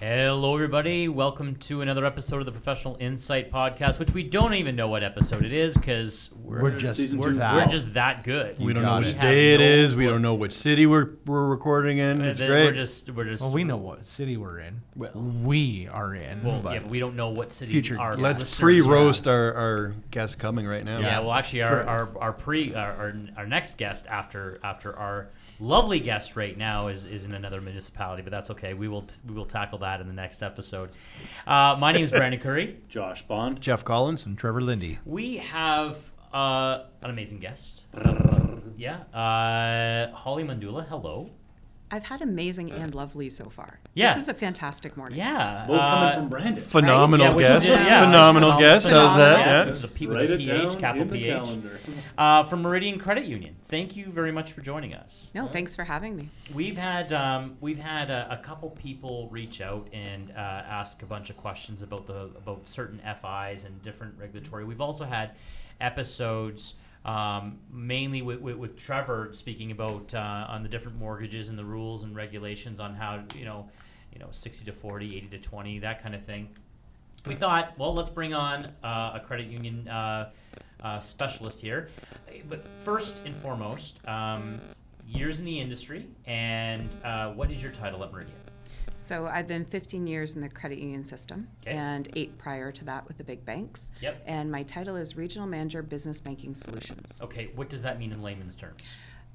Hello, everybody. Welcome to another episode of the Professional Insight Podcast, which we don't even know what episode it is because we're, We're just Season we're, two. we're just that good. You We don't know it. which have day it no is. We don't know which city we're, we're recording in. Uh, It's great. We're just we're just Well, we know what city we're in. Well, we are in. well, but yeah, but we don't know what city Future our Let's listeners pre-roast our, our guest coming right now. Yeah, well, actually, our, our, our pre our, our, our next guest after after our lovely guest right now is, is in another municipality, but that's okay. We will we will tackle that in the next episode. Uh, my name is Brandon Curry. Josh Bond. Jeff Collins. and Trevor Lindy. We have uh, an amazing guest. Yeah, uh, Holly Mandula. Hello. I've had amazing and lovely so far. Yeah. This is a fantastic morning. Yeah. Both uh, coming from Brandon. Phenomenal yeah, which guest. is- yeah, Phenomenal guest. How's that? Yeah. It's a P Write a it PH, down capital in the PH. calendar. Uh, from Meridian Credit Union. Thank you very much for joining us. No, thanks for having me. We've had um, we've had a, a couple people reach out and uh, ask a bunch of questions about the about certain FIs and different regulatory. We've also had episodes um, mainly with, with, with Trevor speaking about uh, on the different mortgages and the rules and regulations on how you know you know sixty to 40, 80 to twenty, that kind of thing. We thought, well, let's bring on uh, a credit union uh, uh, specialist here. But first and foremost, um, years in the industry, and uh, what is your title at Meridian? So I've been 15 years in the credit union system Okay. and eight prior to that with the big banks. Yep. And my title is Regional Manager Business Banking Solutions. Okay, what does that mean in layman's terms?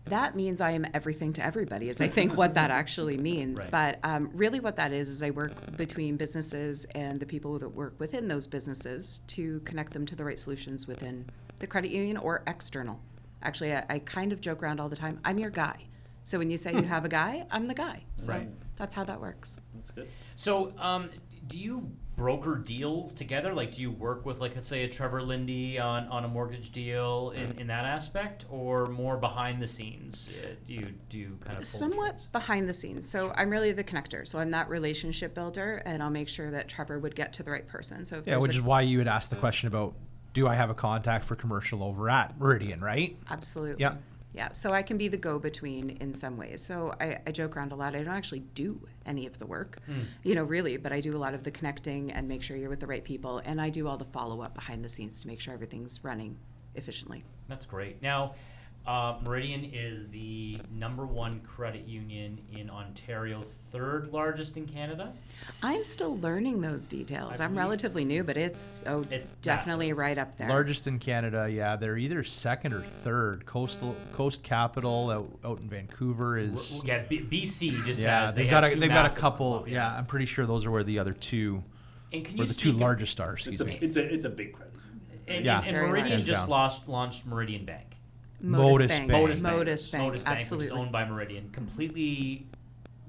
That means I am everything to everybody, is I think what that actually means. Right. But um, really, what that is, is I work between businesses and the people that work within those businesses to connect them to the right solutions within the credit union or external. Actually, I, I kind of joke around all the time I'm your guy. So when you say you have a guy, I'm the guy. So Right. that's how that works. That's good. So, um, do you broker deals together? Like, do you work with, like, let's say, a Trevor Lindy on, on a mortgage deal in, in that aspect, or more behind the scenes? Uh, do you do you kind of pull Somewhat strings? behind the scenes. So I'm really the connector. So I'm that relationship builder, and I'll make sure that Trevor would get to the right person. So if Yeah, which a- is why you would ask the question about do I have a contact for commercial over at Meridian, right? Absolutely. Yeah. Yeah. So I can be the go between in some ways. So I, I joke around a lot. I don't actually do any of the work, Hmm. you know, really, but I do a lot of the connecting and make sure you're with the right people. And I do all the follow up behind the scenes to make sure everything's running efficiently. That's great. Now, uh, Meridian is the number one credit union in Ontario, third largest in Canada. I'm still learning those details. I I'm relatively new, but it's oh, It's definitely massive. right up there. Largest in Canada, yeah. They're either second or third. Coastal Coast Capital out, out in Vancouver is Yeah, B- BC just yeah. has. They've they got have a two they've got a couple. pop- Yeah, I'm pretty sure those are where the other two, And can or you the two speak- largest are. It's Excuse a, me. it's a it's a big credit. And, Yeah. and, and Meridian just Hands down. launched, launched Meridian Bank. Motus Bank. Bank. Motus Bank. Motus Bank. Motus Bank, Absolutely. which is owned by Meridian. Completely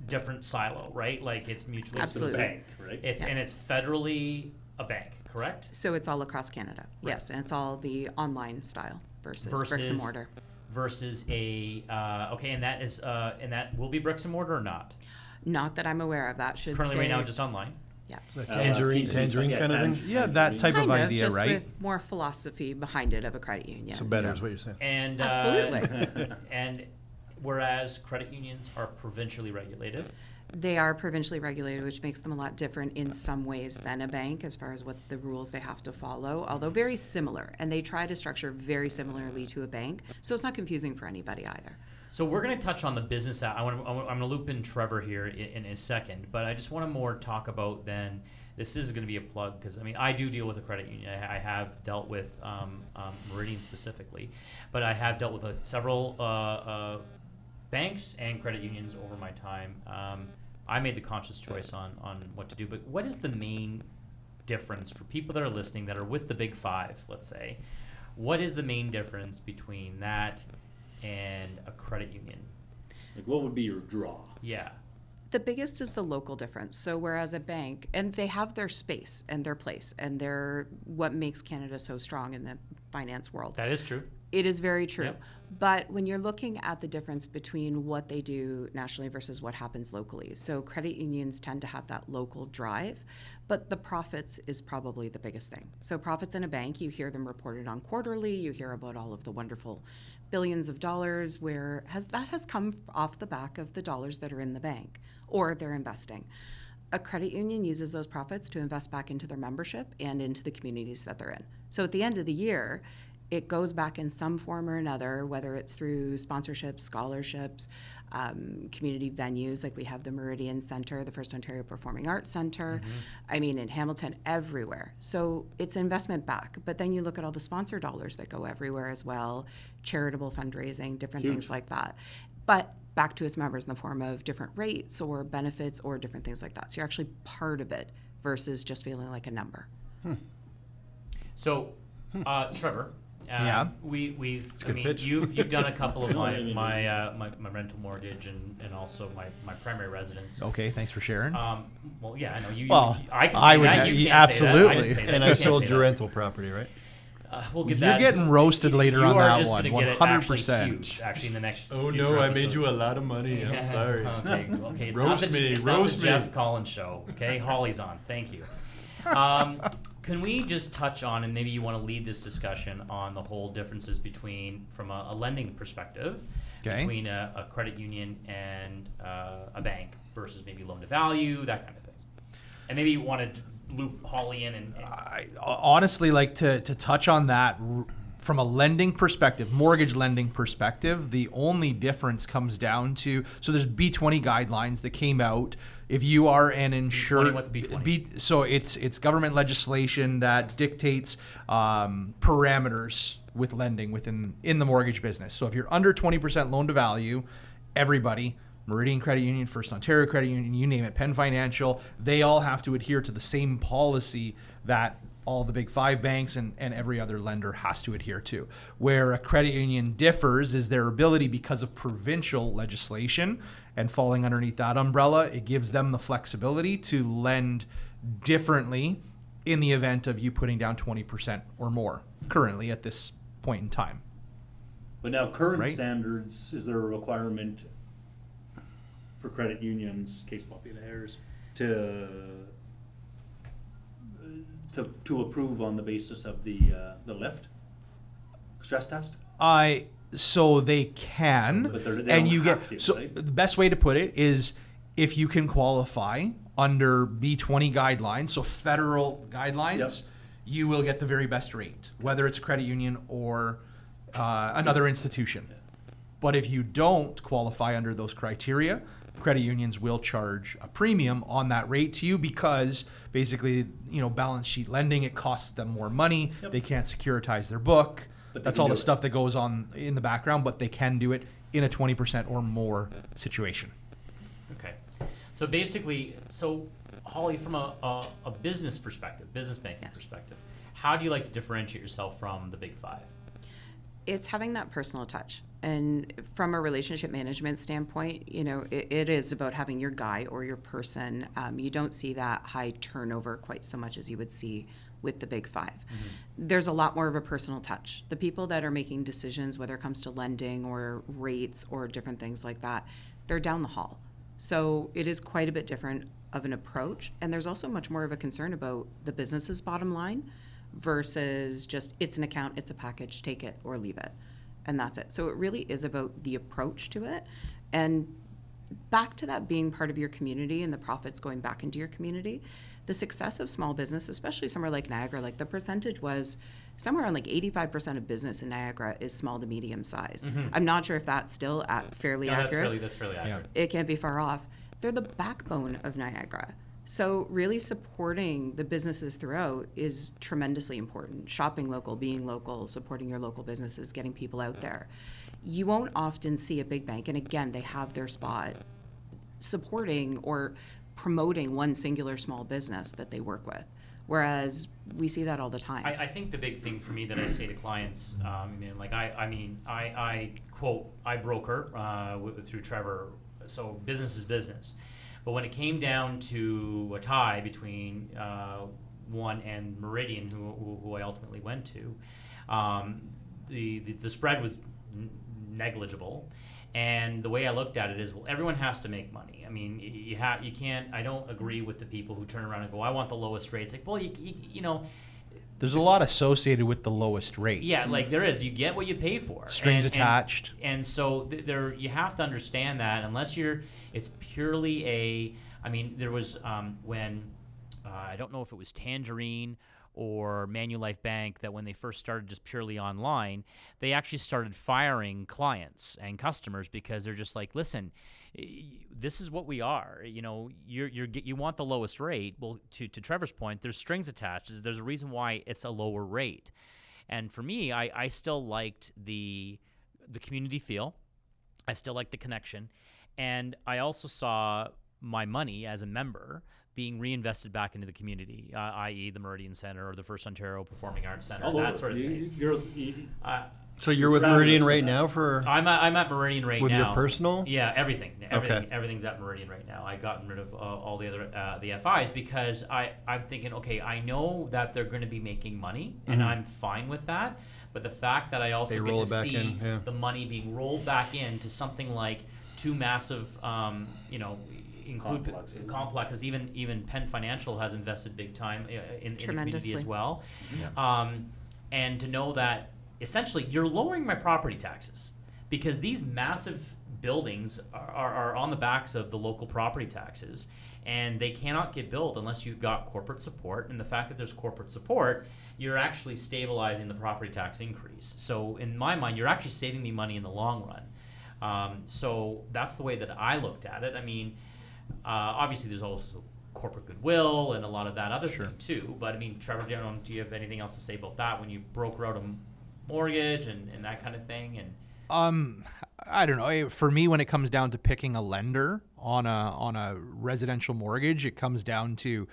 different silo, right? Like it's mutually Absolutely. bank, right? It's Yeah. and it's federally a bank, correct? So it's all across Canada. Yes, and it's all the online style versus, bricks Versus- and mortar. Versus a uh, okay, and that is uh, and that will be bricks and mortar or not? Not that I'm aware of. That should Currently, stay. right now, just online. Yeah. The Uh, tangerine, PCs, tangerine yeah, kind of thing. Yeah, that tangerine. type of kind idea, just right? with more philosophy behind it of a credit union. So better so- is what you're saying. And uh, Absolutely. and whereas credit unions are provincially regulated, They are provincially regulated, which makes them a lot different in some ways than a bank as far as what the rules they have to follow, although very similar. And they try to structure very similarly to a bank, so it's not confusing for anybody either. So we're going to touch on the business. I want to, I'm going to loop in Trevor here in, in a second, but I just want to more talk about then. This is going to be a plug because I mean I do deal with a credit union. I, I have dealt with um, um, Meridian specifically, but I have dealt with uh, several uh, uh, banks and credit unions over my time. Um, I made the conscious choice on on what to do. But what is the main difference for people that are listening that are with the big five? Let's say, what is the main difference between that and a credit union? Like, what would be your draw? Yeah. The biggest is the local difference. So whereas a bank, and they have their space and their place, and their what makes Canada so strong in the finance world. That is true. It is very true. Yep. But when you're looking at the difference between what they do nationally versus what happens locally, so credit unions tend to have that local drive, but the profits is probably the biggest thing. So, profits in a bank, you hear them reported on quarterly, you hear about all of the wonderful billions of dollars where has that has come off the back of the dollars that are in the bank or they're investing. a credit union uses those profits to invest back into their membership and into the communities that they're in. So at the end of the year, it goes back in some form or another, whether it's through sponsorships, scholarships, um, community venues, like we have the Meridian Center, the First Ontario Performing Arts Center. I mean, in Hamilton, everywhere. So it's investment back. But then you look at all the sponsor dollars that go everywhere as well, charitable fundraising, different things like that. But back to its members in the form of different rates or benefits or different things like that. So you're actually part of it versus just feeling like a number. So, uh, Trevor. Um, Yeah. We we've. I good mean, pitch. you've you've done a couple of my my, uh, my my rental mortgage and, and also my, my primary residence. Okay, thanks for sharing. Um, well, yeah, I know you. Well, you- I can say I would- that. You yeah, can't say that. I absolutely. say that. And You I sold your that. rental property, right? Uh, we'll get You're that. getting roasted later you on are that one, gonna get it actually 100%. huge, Actually, in the next. Oh no, I made you a lot of money. I'm sorry. okay, okay. It's Roast not the, me, it's roast not the me. Jeff Collins show. Okay, Holly's on. Thank you. Um, can we just touch on, and maybe you want to lead this discussion on the whole differences between, from a, a lending perspective, Okay. between a, a credit union and uh, a bank versus maybe loan to value, that kind of thing. And maybe you want to loop Holly in and, and I honestly like to to touch on that from a lending perspective, mortgage lending perspective. The only difference comes down to so there's B20 guidelines that came out. If you are an insured, what's B20? B, so it's it's government legislation that dictates um, parameters with lending within in the mortgage business. So if you're under 20% loan to value, everybody Meridian Credit Union, First Ontario Credit Union, you name it, PenFinancial, they all have to adhere to the same policy that all the big five banks and, and every other lender has to adhere to. Where a credit union differs is their ability, because of provincial legislation and falling underneath that umbrella, it gives them the flexibility to lend differently in the event of you putting down 20% or more currently at this point in time. But now, current Right. standards, is there a requirement for credit unions, caisses populaires, to to to approve on the basis of the uh, the lift stress test? I so they can, they're- and you get to, so right? the best way to put it is if you can qualify under B twenty guidelines, so federal guidelines, Yep. you will get the very best rate, whether it's a credit union or uh, another institution. But if you don't qualify under those criteria, credit unions will charge a premium on that rate to you because basically, you know, balance sheet lending, it costs them more money. Yep. They can't securitize their book. But That's all the it. stuff that goes on in the background, but they can do it in a 20% or more situation. Okay. So basically, so Holly, from a, a, a business perspective, business banking Yes. perspective, how do you like to differentiate yourself from the big five? it's having that personal touch. And from a relationship management standpoint, you know, it, it is about having your guy or your person. Um, you don't see that high turnover quite so much as you would see with the big 5 There's a lot more of a personal touch. The people that are making decisions, whether it comes to lending or rates or different things like that, they're down the hall. So it is quite a bit different of an approach. And there's also much more of a concern about the business's bottom line versus just it's an account, it's a package, take it or leave it. And that's it. So it really is about the approach to it. And back to that being part of your community and the profits going back into your community, the success of small business, especially somewhere like Niagara, like the percentage was somewhere around like 85% of business in Niagara is small to medium size. Mm-hmm. I'm not sure if that's still at fairly No, that's fairly that's fairly accurate. it can't be far off. They're the backbone of Niagara. So, really supporting the businesses throughout is tremendously important. Shopping local, being local, supporting your local businesses, getting people out there. You won't often see a big bank, and again, they have their spot supporting or promoting one singular small business that they work with. Whereas we see that all the time. I, I think the big thing for me that I say to clients, um, I mean, like I, I mean, I, I quote, I broker uh, through Trevor, so business is business. But when it came down to a tie between uh, one and Meridian, who, who, I ultimately went to, um, the, the the spread was negligible. And the way I looked at it is, well, everyone has to make money. I mean, you have, you can't. I don't agree with the people who turn around and go, "I want the lowest rates." Like, well, you, you, you know, There's a lot associated with the lowest rate. yeah, like there is. You get what you pay for. Strings And- and- attached. And, so th- there, you have to understand that unless you're, it's purely a. I mean, there was um, when uh, I don't know if it was Tangerine or Manulife Bank that when they first started just purely online, they actually started firing clients and customers because they're just like, listen, this is what we are. You know, you're, you're you want the lowest rate. Well, to, to Trevor's point, there's strings attached. There's a reason why it's a lower rate. And for me, I, I still liked the the community feel. I still like the connection. And I also saw my money as a member being reinvested back into the community, uh, i.e., the Meridian Center or the First Ontario Performing Arts Center, All that over. sort of You- thing. You're, you, Uh, So you're with Meridian right that. now for I'm at, I'm at Meridian right with now. With your personal? Yeah, everything. Everything. Okay. Everything's at Meridian right now. I've gotten rid of uh, all the other uh, the FIs because I I'm thinking, okay, I know that they're going to be making money, and I'm fine with that. But the fact that I also Mm-hmm. They get roll to back see in, yeah. the money being rolled back into something like two massive, um, you know. Include Complexes. complexes. Even even PenFinancial has invested big time uh, in, in the community as Tremendously. well, um, and to know that essentially you're lowering my property taxes because these massive buildings are, are, are on the backs of the local property taxes and they cannot get built unless you've got corporate support and the fact that there's corporate support you're actually stabilizing the property tax increase so in my mind you're actually saving me money in the long run um, so that's the way that i looked at it i mean uh, obviously there's also corporate goodwill and a lot of that other thing too but i mean trevor do you, know, do you have anything else to say about that when you broker out a mortgage and, and that kind of thing and Um, I don't know. For me, when it comes down to picking a lender on a on a residential mortgage, it comes down to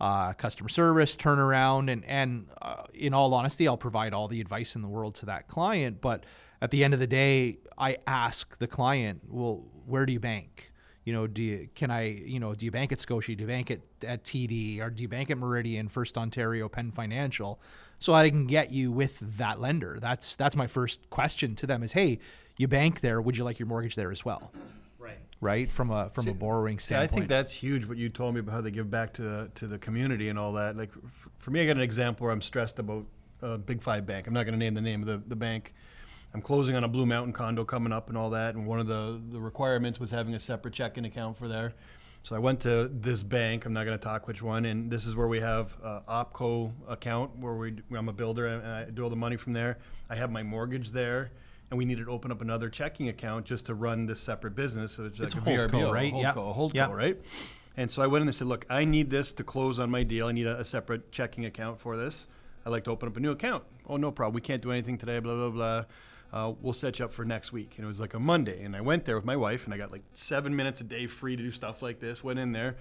uh, customer service, turnaround, and and uh, in all honesty, I'll provide all the advice in the world to that client. But at the end of the day, I ask the client, well, where do you bank? You know, do you can I you know do you bank at Scotia? Do you bank at, at TD or do you bank at Meridian, First Ontario, PenFinancial? So I can get you with that lender. That's that's my first question to them is, hey, you bank there. Would you like your mortgage there as well? right Right from a from a borrowing See, I think that's huge. What you told me about how they give back to the, to the community and all that. Like f- for me, I got an example where I'm stressed about uh, Big Five Bank. I'm not going to name the name of the, the bank. I'm closing on a Blue Mountain condo coming up and all that. And one of the, the requirements was having a separate checking account for there. So I went to this bank. I'm not going to talk which one. And this is where we have a OPCO account where we I'm a builder and I do all the money from there. I have my mortgage there. And we needed to open up another checking account just to run this separate business. So it's, It's like a holdco, VRBO, right? A Yep. holdco, a holdco, Yep. right? And so I went in and said, look, I need this to close on my deal. I need a, a separate checking account for this. I'd like to open up a new account. Oh, no problem. We can't do anything today, blah, blah, blah. Uh, we'll set you up for next week. And it was like a Monday. And I went there with my wife, and I got like seven minutes a day free to do stuff like this. Went in there.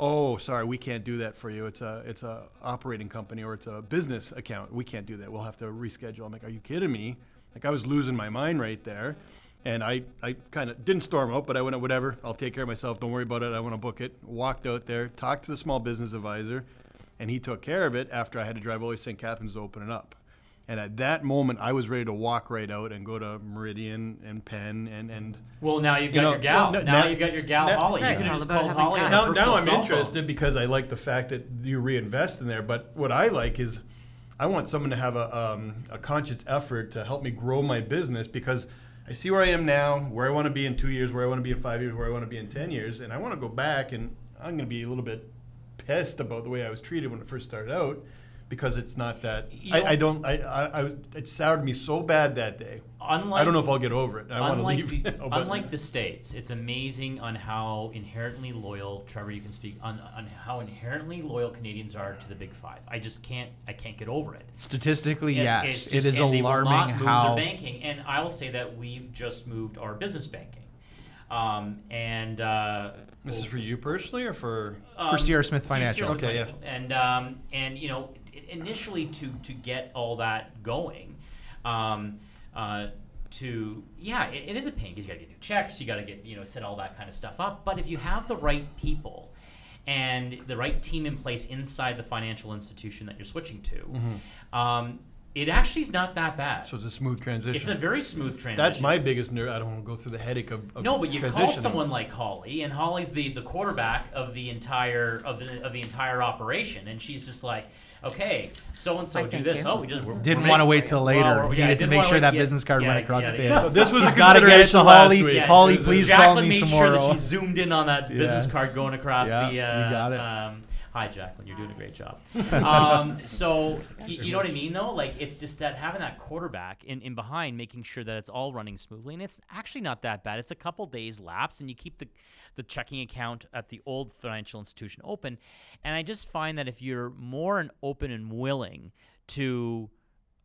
Oh, sorry, we can't do that for you. It's a it's a operating company or it's a business account. We can't do that. We'll have to reschedule. I'm like, are you kidding me? Like I was losing my mind right there. And I, I kind of didn't storm out, but I went, whatever, I'll take care of myself. Don't worry about it. I want to book it. Walked out there, talked to the small business advisor, and he took care of it after I had to drive all the way to St. Catharines to open it up. And at that moment, I was ready to walk right out and go to Meridian and Penn and, and well now you've You got know, your gal well, no- now, now- you've got your gal now- holly right, you it's could all have just about called having holly gal. on her now, now I'm cell phone. interested because I like the fact that you reinvest in there. But what I like is I want someone to have a, um, a conscious effort to help me grow my business because I see where I am now, where I want to be in two years, where I want to be in five years, where I want to be in 10 years. And I want to go back and I'm going to be a little bit pissed about the way I was treated when it first started out because it's not that. I, I don't, I, I, I, it soured me so bad that day. Unlike I don't know if I'll get over it. I want to unlike leave. the, now, unlike the states, it's amazing on how inherently loyal Trevor. You can speak on, on how inherently loyal Canadians are to the Big Five. I just can't. I can't get over it. Statistically, It- yes, it's just- is and alarming not how banking. And I will say that we've just moved our business banking, um, and uh, this is for you personally or for? um, Sierra Smith Sierra Financial. Smith Okay, yeah. And um, and you know, i- initially to to get all that going, um, uh, to yeah, it, it is a pain because you got to get new checks, you got to get you know set all that kind of stuff up. But if you have the right people and the right team in place inside the financial institution that you're switching to, Mm-hmm. um, It actually is not that bad. So it's a smooth transition. it's a very smooth transition. That's my biggest nerve. I don't want to go through the headache of, of No, but you call someone like Holly, and Holly's the, the quarterback of the entire of the of the entire operation, and she's just like, okay, so and so do this. you. Oh, we just we're, Didn't we're wanna wait till later. we're- Needed to make sure wait- that yeah, business card yeah, went across yeah, the yeah. table. No, this was He's a gotta get it to Holly. week. Yeah, Holly, It was a- please Jacqueline call me made tomorrow. sure that she zoomed in on that business card going across Yeah, the. you got it. Um, Hi, Jacqueline. You're doing a great job. um, so y- you know what I mean, though. Like it's just that having that quarterback in, in behind, making sure that it's all running smoothly, and it's actually not that bad. It's a couple days lapse, and you keep the the checking account at the old financial institution open. And I just find that if you're more and open and willing to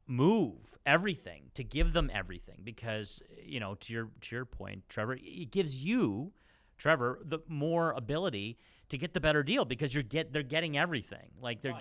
move everything to give them everything because you know to your to your point Trevor it gives you Trevor the more ability to get the better deal because you're get they're getting everything like they're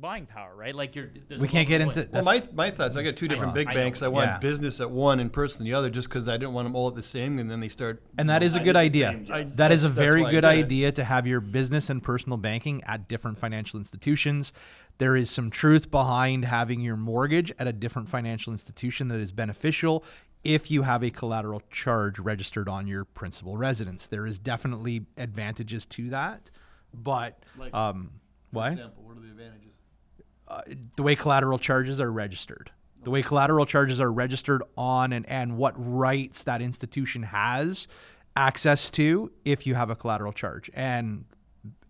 buying power right like you're We can't get into- Well, my, my thoughts. I got two different know, big I know. banks. I want Yeah. business at one and personal the other, just because I didn't want them all at the same, and then they start. And that is a good idea. same, I- That is a that's- that's very good did idea to have your business and personal banking at different financial institutions. There is some truth behind having your mortgage at a different financial institution that is beneficial if you have a collateral charge registered on your principal residence. There is definitely advantages to that, but Like, um, what? Example, what are the advantages? the way collateral charges are registered. The way collateral charges are registered on and, and what rights that institution has access to if you have a collateral charge. And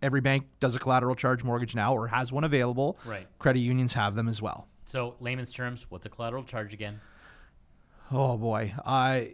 every bank does a collateral charge mortgage now or has one available. Right. Credit unions have them as well. so layman's terms what's a collateral charge again Oh boy. I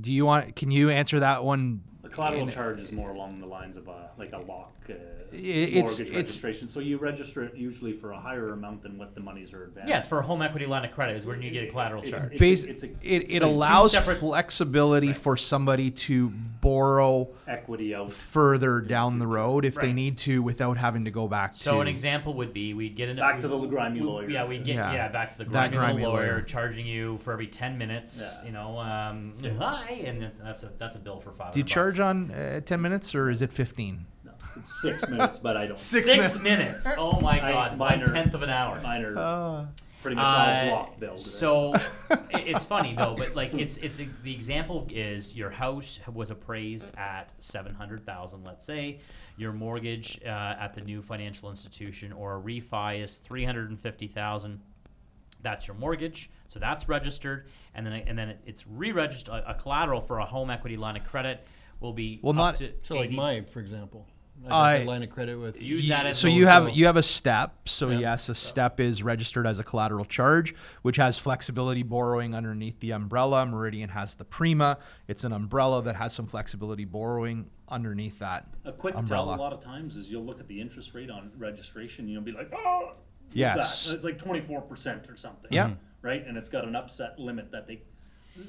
do you want can you answer that one? A collateral in- charge is more along the lines of a like a lock uh, it's- mortgage it's- registration. So you register it usually for a higher amount than what the monies are advanced. yes for a home equity line of credit is when you get a collateral It's- charge it's- Bas- it's a- it, it allows separate- flexibility Right. for somebody to borrow equity out. further down the road if they need to without having to go back so to an example would be we'd get an Back to the grimy we- lawyer. Yeah, we get Yeah. yeah. back to the That grimy, grimy lawyer, lawyer. charging you for every ten minutes. Yeah. You know, um, say hi, and that's a that's a bill for five. Do you charge on uh, 10 minutes or is it 15? No, it's six minutes, but I don't. Six six, minutes. Oh my I- god, mine one are- tenth of an hour. Mine are Uh, pretty much all Uh, block bills. So i- it's funny though, but like it's it's the example is your house was appraised at seven hundred thousand, let's say. Your mortgage uh, at the new financial institution or a refi is three hundred and fifty thousand. That's your mortgage, so that's registered, and then and then it's re-registered. A, a collateral for a home equity line of credit will be Well, up not- to So like 80 mine, for example, I got I- a line of credit with. Use that as so you have so- you have a step. So Yeah. yes, a step is registered as a collateral charge, which has flexibility borrowing underneath the umbrella. Meridian has the Prima. It's an umbrella that has some flexibility borrowing underneath that a quick umbrella. tell a lot of times is you'll look at the interest rate on registration. You'll be like, oh, what's Yes. It's like twenty four percent or something. Yeah. Mhm. Right, and it's got an upset limit that they,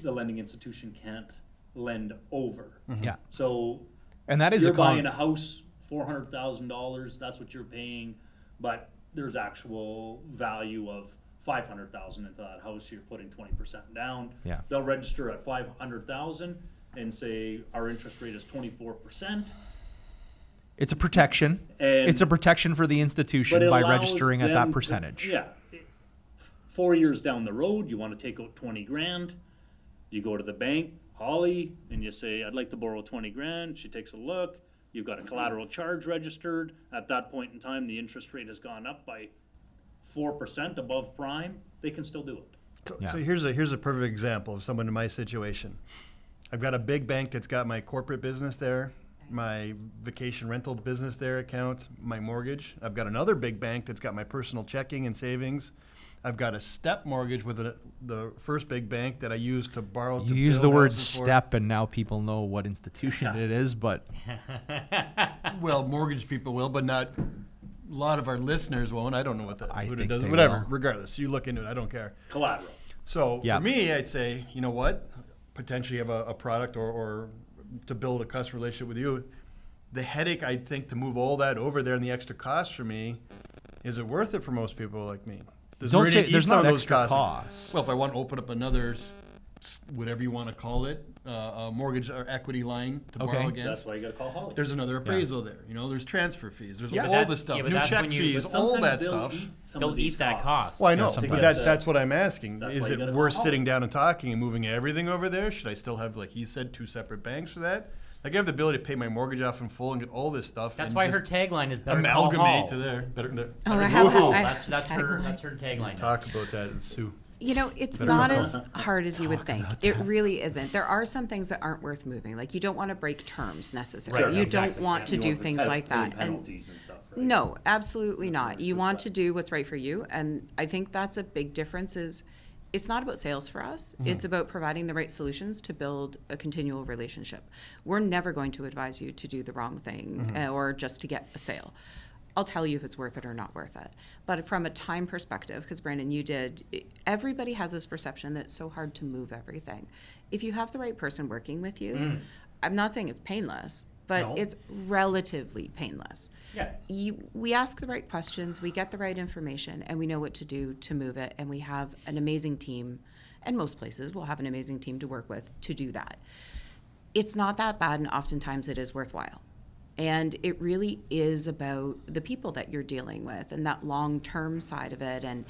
the lending institution can't lend over. Yeah, So and that is you're a con- buying a house, four hundred thousand dollars. That's what you're paying, but there's actual value of five hundred thousand into that house. You're putting twenty percent down. Yeah. They'll register at five hundred thousand and say our interest rate is twenty four percent. It's a protection. And- it's a protection for the institution by registering at them that to- percentage. yeah. Four years down the road, you want to take out twenty grand. You go to the bank, Holly, and you say, "I'd like to borrow twenty grand." She takes a look. You've got a collateral charge registered. At that point in time, the interest rate has gone up by four percent above prime. They can still do it. So, Yeah. so here's a here's a perfect example of someone in my situation. I've got a big bank that's got my corporate business there, my vacation rental business there account, my mortgage. I've got another big bank that's got my personal checking and savings. I've got a step mortgage with a, the first big bank that I use to borrow. You to use the build word houses for. step, and now people know what institution it is. But Well, mortgage people will, but not. A lot of our listeners won't. I don't know what that. I what it think does. they Whatever. will. Regardless, you look into it. I don't care. Collateral. So Yeah. for me, I'd say, you know what? Potentially have a, a product or, or to build a customer relationship with you. The headache I think to move all that over there and the extra cost for me, is it worth it for most people like me? Does Don't Meridian say- there's some not of those extra costs? costs. Well, if I want to open up another s- s- whatever you want to call it, uh, a mortgage or equity line to Okay. borrow That's why you gotta call Holly. There's another appraisal there. You know, there's transfer fees. There's Yeah, all that's- this stuff. yeah, but New that's check when you- fees, But all that they'll stuff. eat some They'll of these eat that cost. Well, I know, sometimes. but that, the- that's what I'm asking. That's Is it worth sitting down and talking and moving everything over there? Should I still have, like he said, two separate banks for that? Like I have the ability to pay my mortgage off in full and get all this stuff. That's and why her tagline is better call amalgamate Hall. to there. Better, better Oh, I have- Woohoo. I- that's that's her tagline. that's her tagline. talk about that and sue. You know, it's Better not not as hard as you would think. It really isn't. There are some things that aren't worth moving. Like you don't want to break terms necessarily. Right, you exactly, don't want yeah. to You do want things pen- like that. Penalties and stuff, right? no, absolutely not. You want to do what's right for you, and I think that's a big difference. Is it's not about sales for us. It's about providing the right solutions to build a continual relationship. We're never going to advise you to do the wrong thing uh, or just to get a sale. I'll tell you if it's worth it or not worth it. But from a time perspective, because Brandon, you did, everybody has this perception that it's so hard to move everything. If you have the right person working with you, mm. I'm not saying it's painless, but No. it's relatively painless. Yeah. You, we ask the right questions, we get the right information, and we know what to do to move it. And we have an amazing team, and most places will have an amazing team to work with to do that. It's not that bad, and oftentimes it is worthwhile. And it really is about the people that you're dealing with and that long term side of it, and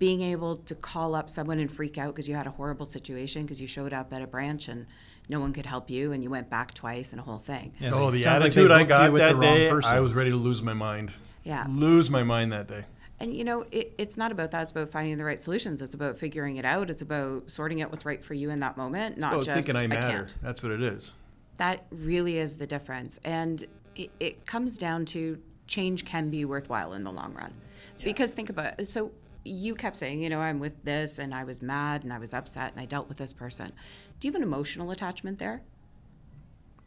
being able to call up someone and freak out because you had a horrible situation because you showed up at a branch and no one could help you and you went back twice and a whole thing. Yeah, oh, the sounds like attitude I got with the that wrong day, person. I was ready to lose my mind. Yeah. Lose my mind that day. And you know, it, it's not about that. It's about finding the right solutions. It's about figuring it out. It's about sorting out what's right for you in that moment, not Oh, just thinking I I, matter. can't. That's what it is. That really is the difference. And it, it comes down to change can be worthwhile in the long run. Because think about it. So you kept saying, you know, I'm with this and I was mad and I was upset and I dealt with this person. Do you have an emotional attachment there?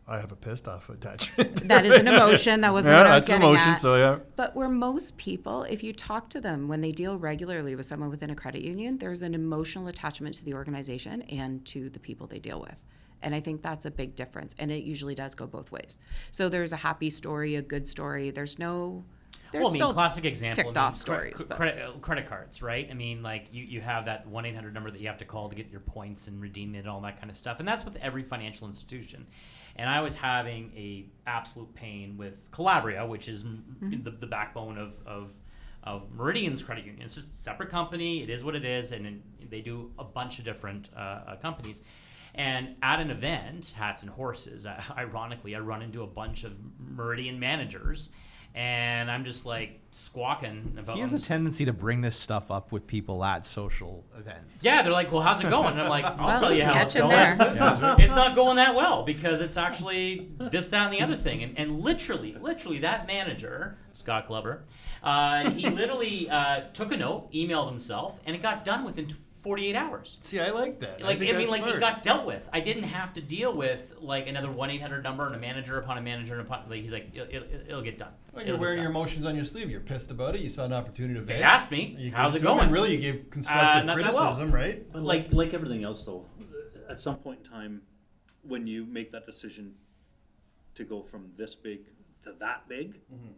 I have a pissed off attachment. That is an emotion. That wasn't yeah, what I was that's an getting emotion. at. So yeah, But where most people, if you talk to them when they deal regularly with someone within a credit union, there's an emotional attachment to the organization and to the people they deal with. And I think that's a big difference. And it usually does go both ways. So there's a happy story, a good story. There's no. There's well, I mean, classic example. ticked I mean, off stories. cre- credit, uh, credit cards, right? I mean, like you, you have that one eight hundred number that you have to call to get your points and redeem it and all that kind of stuff, and that's with every financial institution. And I was having a absolute pain with Collabria, which is Mm-hmm. the, the backbone of, of of Meridian's credit union. It's just a separate company. It is what it is, and they do a bunch of different uh, uh, companies. And at an event, Hats and Horses, ironically, I run into a bunch of Meridian managers, and I'm just like squawking about. He has a tendency to bring this stuff up with people at social events. yeah, they're like, "Well, how's it going?" And I'm like, "I'll Well, tell you how it's going." there. it's not going that well because it's actually this, that, and the other thing. And, and literally, literally, that manager, Scott Glover, uh, he literally uh, took a note, emailed himself, and it got done within 48 hours. see, I like that. Like I, think mean, that's like it got dealt with. I didn't have to deal with like another one eight hundred number and a manager upon a manager and upon. Like he's like, it'll, it'll, it'll get done. When It'll you're get wearing your emotions on your sleeve, you're pissed about it. You saw an opportunity to vent. They vent. asked me, You "How's it going?" And really, you gave constructive uh, not that well. criticism, right? But Like- like, like everything else though, uh, at some point in time, when you make that decision to go from this big to that big, mm-hmm.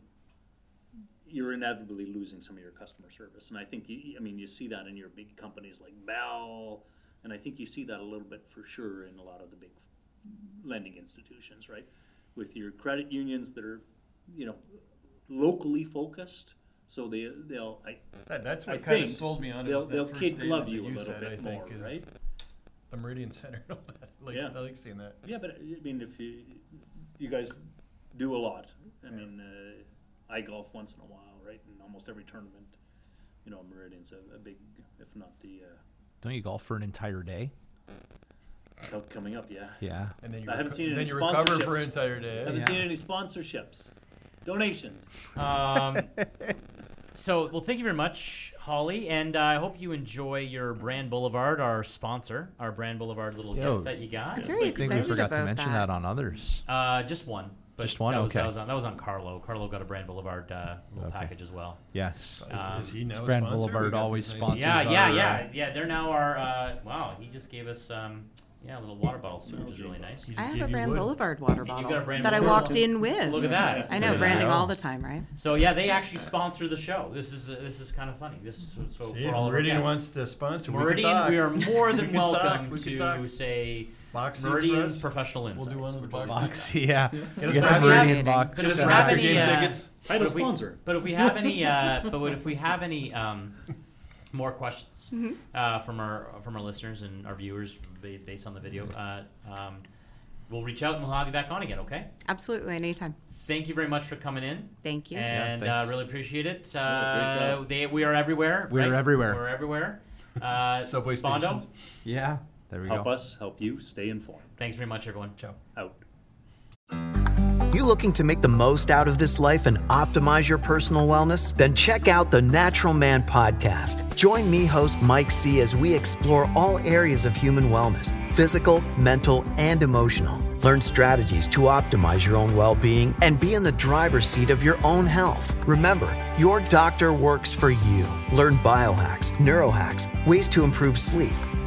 You're inevitably losing some of your customer service. And I think, you, I mean, you see that in your big companies like Bell, and I think you see that a little bit for sure in a lot of the big lending institutions, right? With your credit unions that are, you know, locally focused, so they, they'll, I, That, that's I what kind of sold me on it. they'll, they'll kid glove that you a little said, bit I think, more, right? The Meridian Center and all that. I like, Yeah. I like seeing that. Yeah, but I mean, if you, you guys do a lot. I mean, uh, I golf once in a while, right? In almost every tournament, you know, Meridian's a, a big, if not the, uh, Don't you golf for an entire day? coming up, yeah. Yeah. And then you I haven't reco- seen then any you recover for sponsorships. an entire day. Haven't Yeah. seen any sponsorships, donations. Um, so, well, thank you very much, Holly, and uh, I hope you enjoy your Brand Boulevard, our sponsor, our Brand Boulevard little Yo. gift that you got. I'm very I very think we excited forgot to mention that. that on others. Uh, just one. But Just one? That was, Okay. That was, on, that was on Carlo. Carlo got a Brand Boulevard uh, little Okay. package as well. Yes. Is, Um, is he now Brand sponsor? Boulevard always nice- sponsors Yeah, our, yeah, uh, yeah, yeah. They're now our. Uh, wow, he just gave us um, Yeah, a little water bottle suit, which is really nice. I have a Brand. Boulevard water You bottle got a Brand that I walked bottle? in with. Look at that. I know branding all the time, right? So yeah, they actually sponsor the show. This is uh, this is kind of funny. This is so See, for all of our Meridian wants to sponsor. Meridian, we, we, are more than can talk, welcome we to say Box Meridian's us. professional We'll do one of the We're box Box, yeah. Get us Get the. Meridian box. But if we have any, Game uh, tickets. Title but if we- sponsor. But if we have any, uh, but if we have any um, more questions uh, from our from our listeners and our viewers based on the video, uh, um, we'll reach out and we'll have you back on again. Okay. Absolutely, anytime. Thank you very much for coming in. Thank you. and Yeah, uh, really appreciate it. Uh, job. they, we are everywhere. We're everywhere. We're everywhere. Uh, Subway Bondo, stations. Yeah. There we Help go. us help you stay informed. thanks very much, everyone. Ciao. Out. You looking to make the most out of this life and optimize your personal wellness? Then check out the Natural Man Podcast. Join me, host Mike C., as we explore all areas of human wellness physical, mental, and emotional. Learn strategies to optimize your own well being and be in the driver's seat of your own health. Remember, your doctor works for you. Learn biohacks, neurohacks, ways to improve sleep,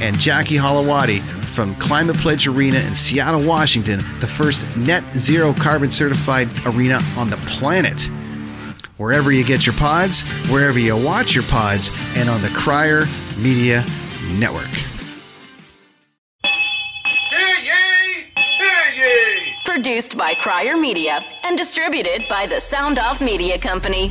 And Jackie Holowati from Climate Pledge Arena in Seattle, Washington, the first net zero carbon certified arena on the planet. Wherever you get your pods, wherever you watch your pods, and on the Crier Media Network. Produced by Crier Media and distributed by the Sound Off Media Company.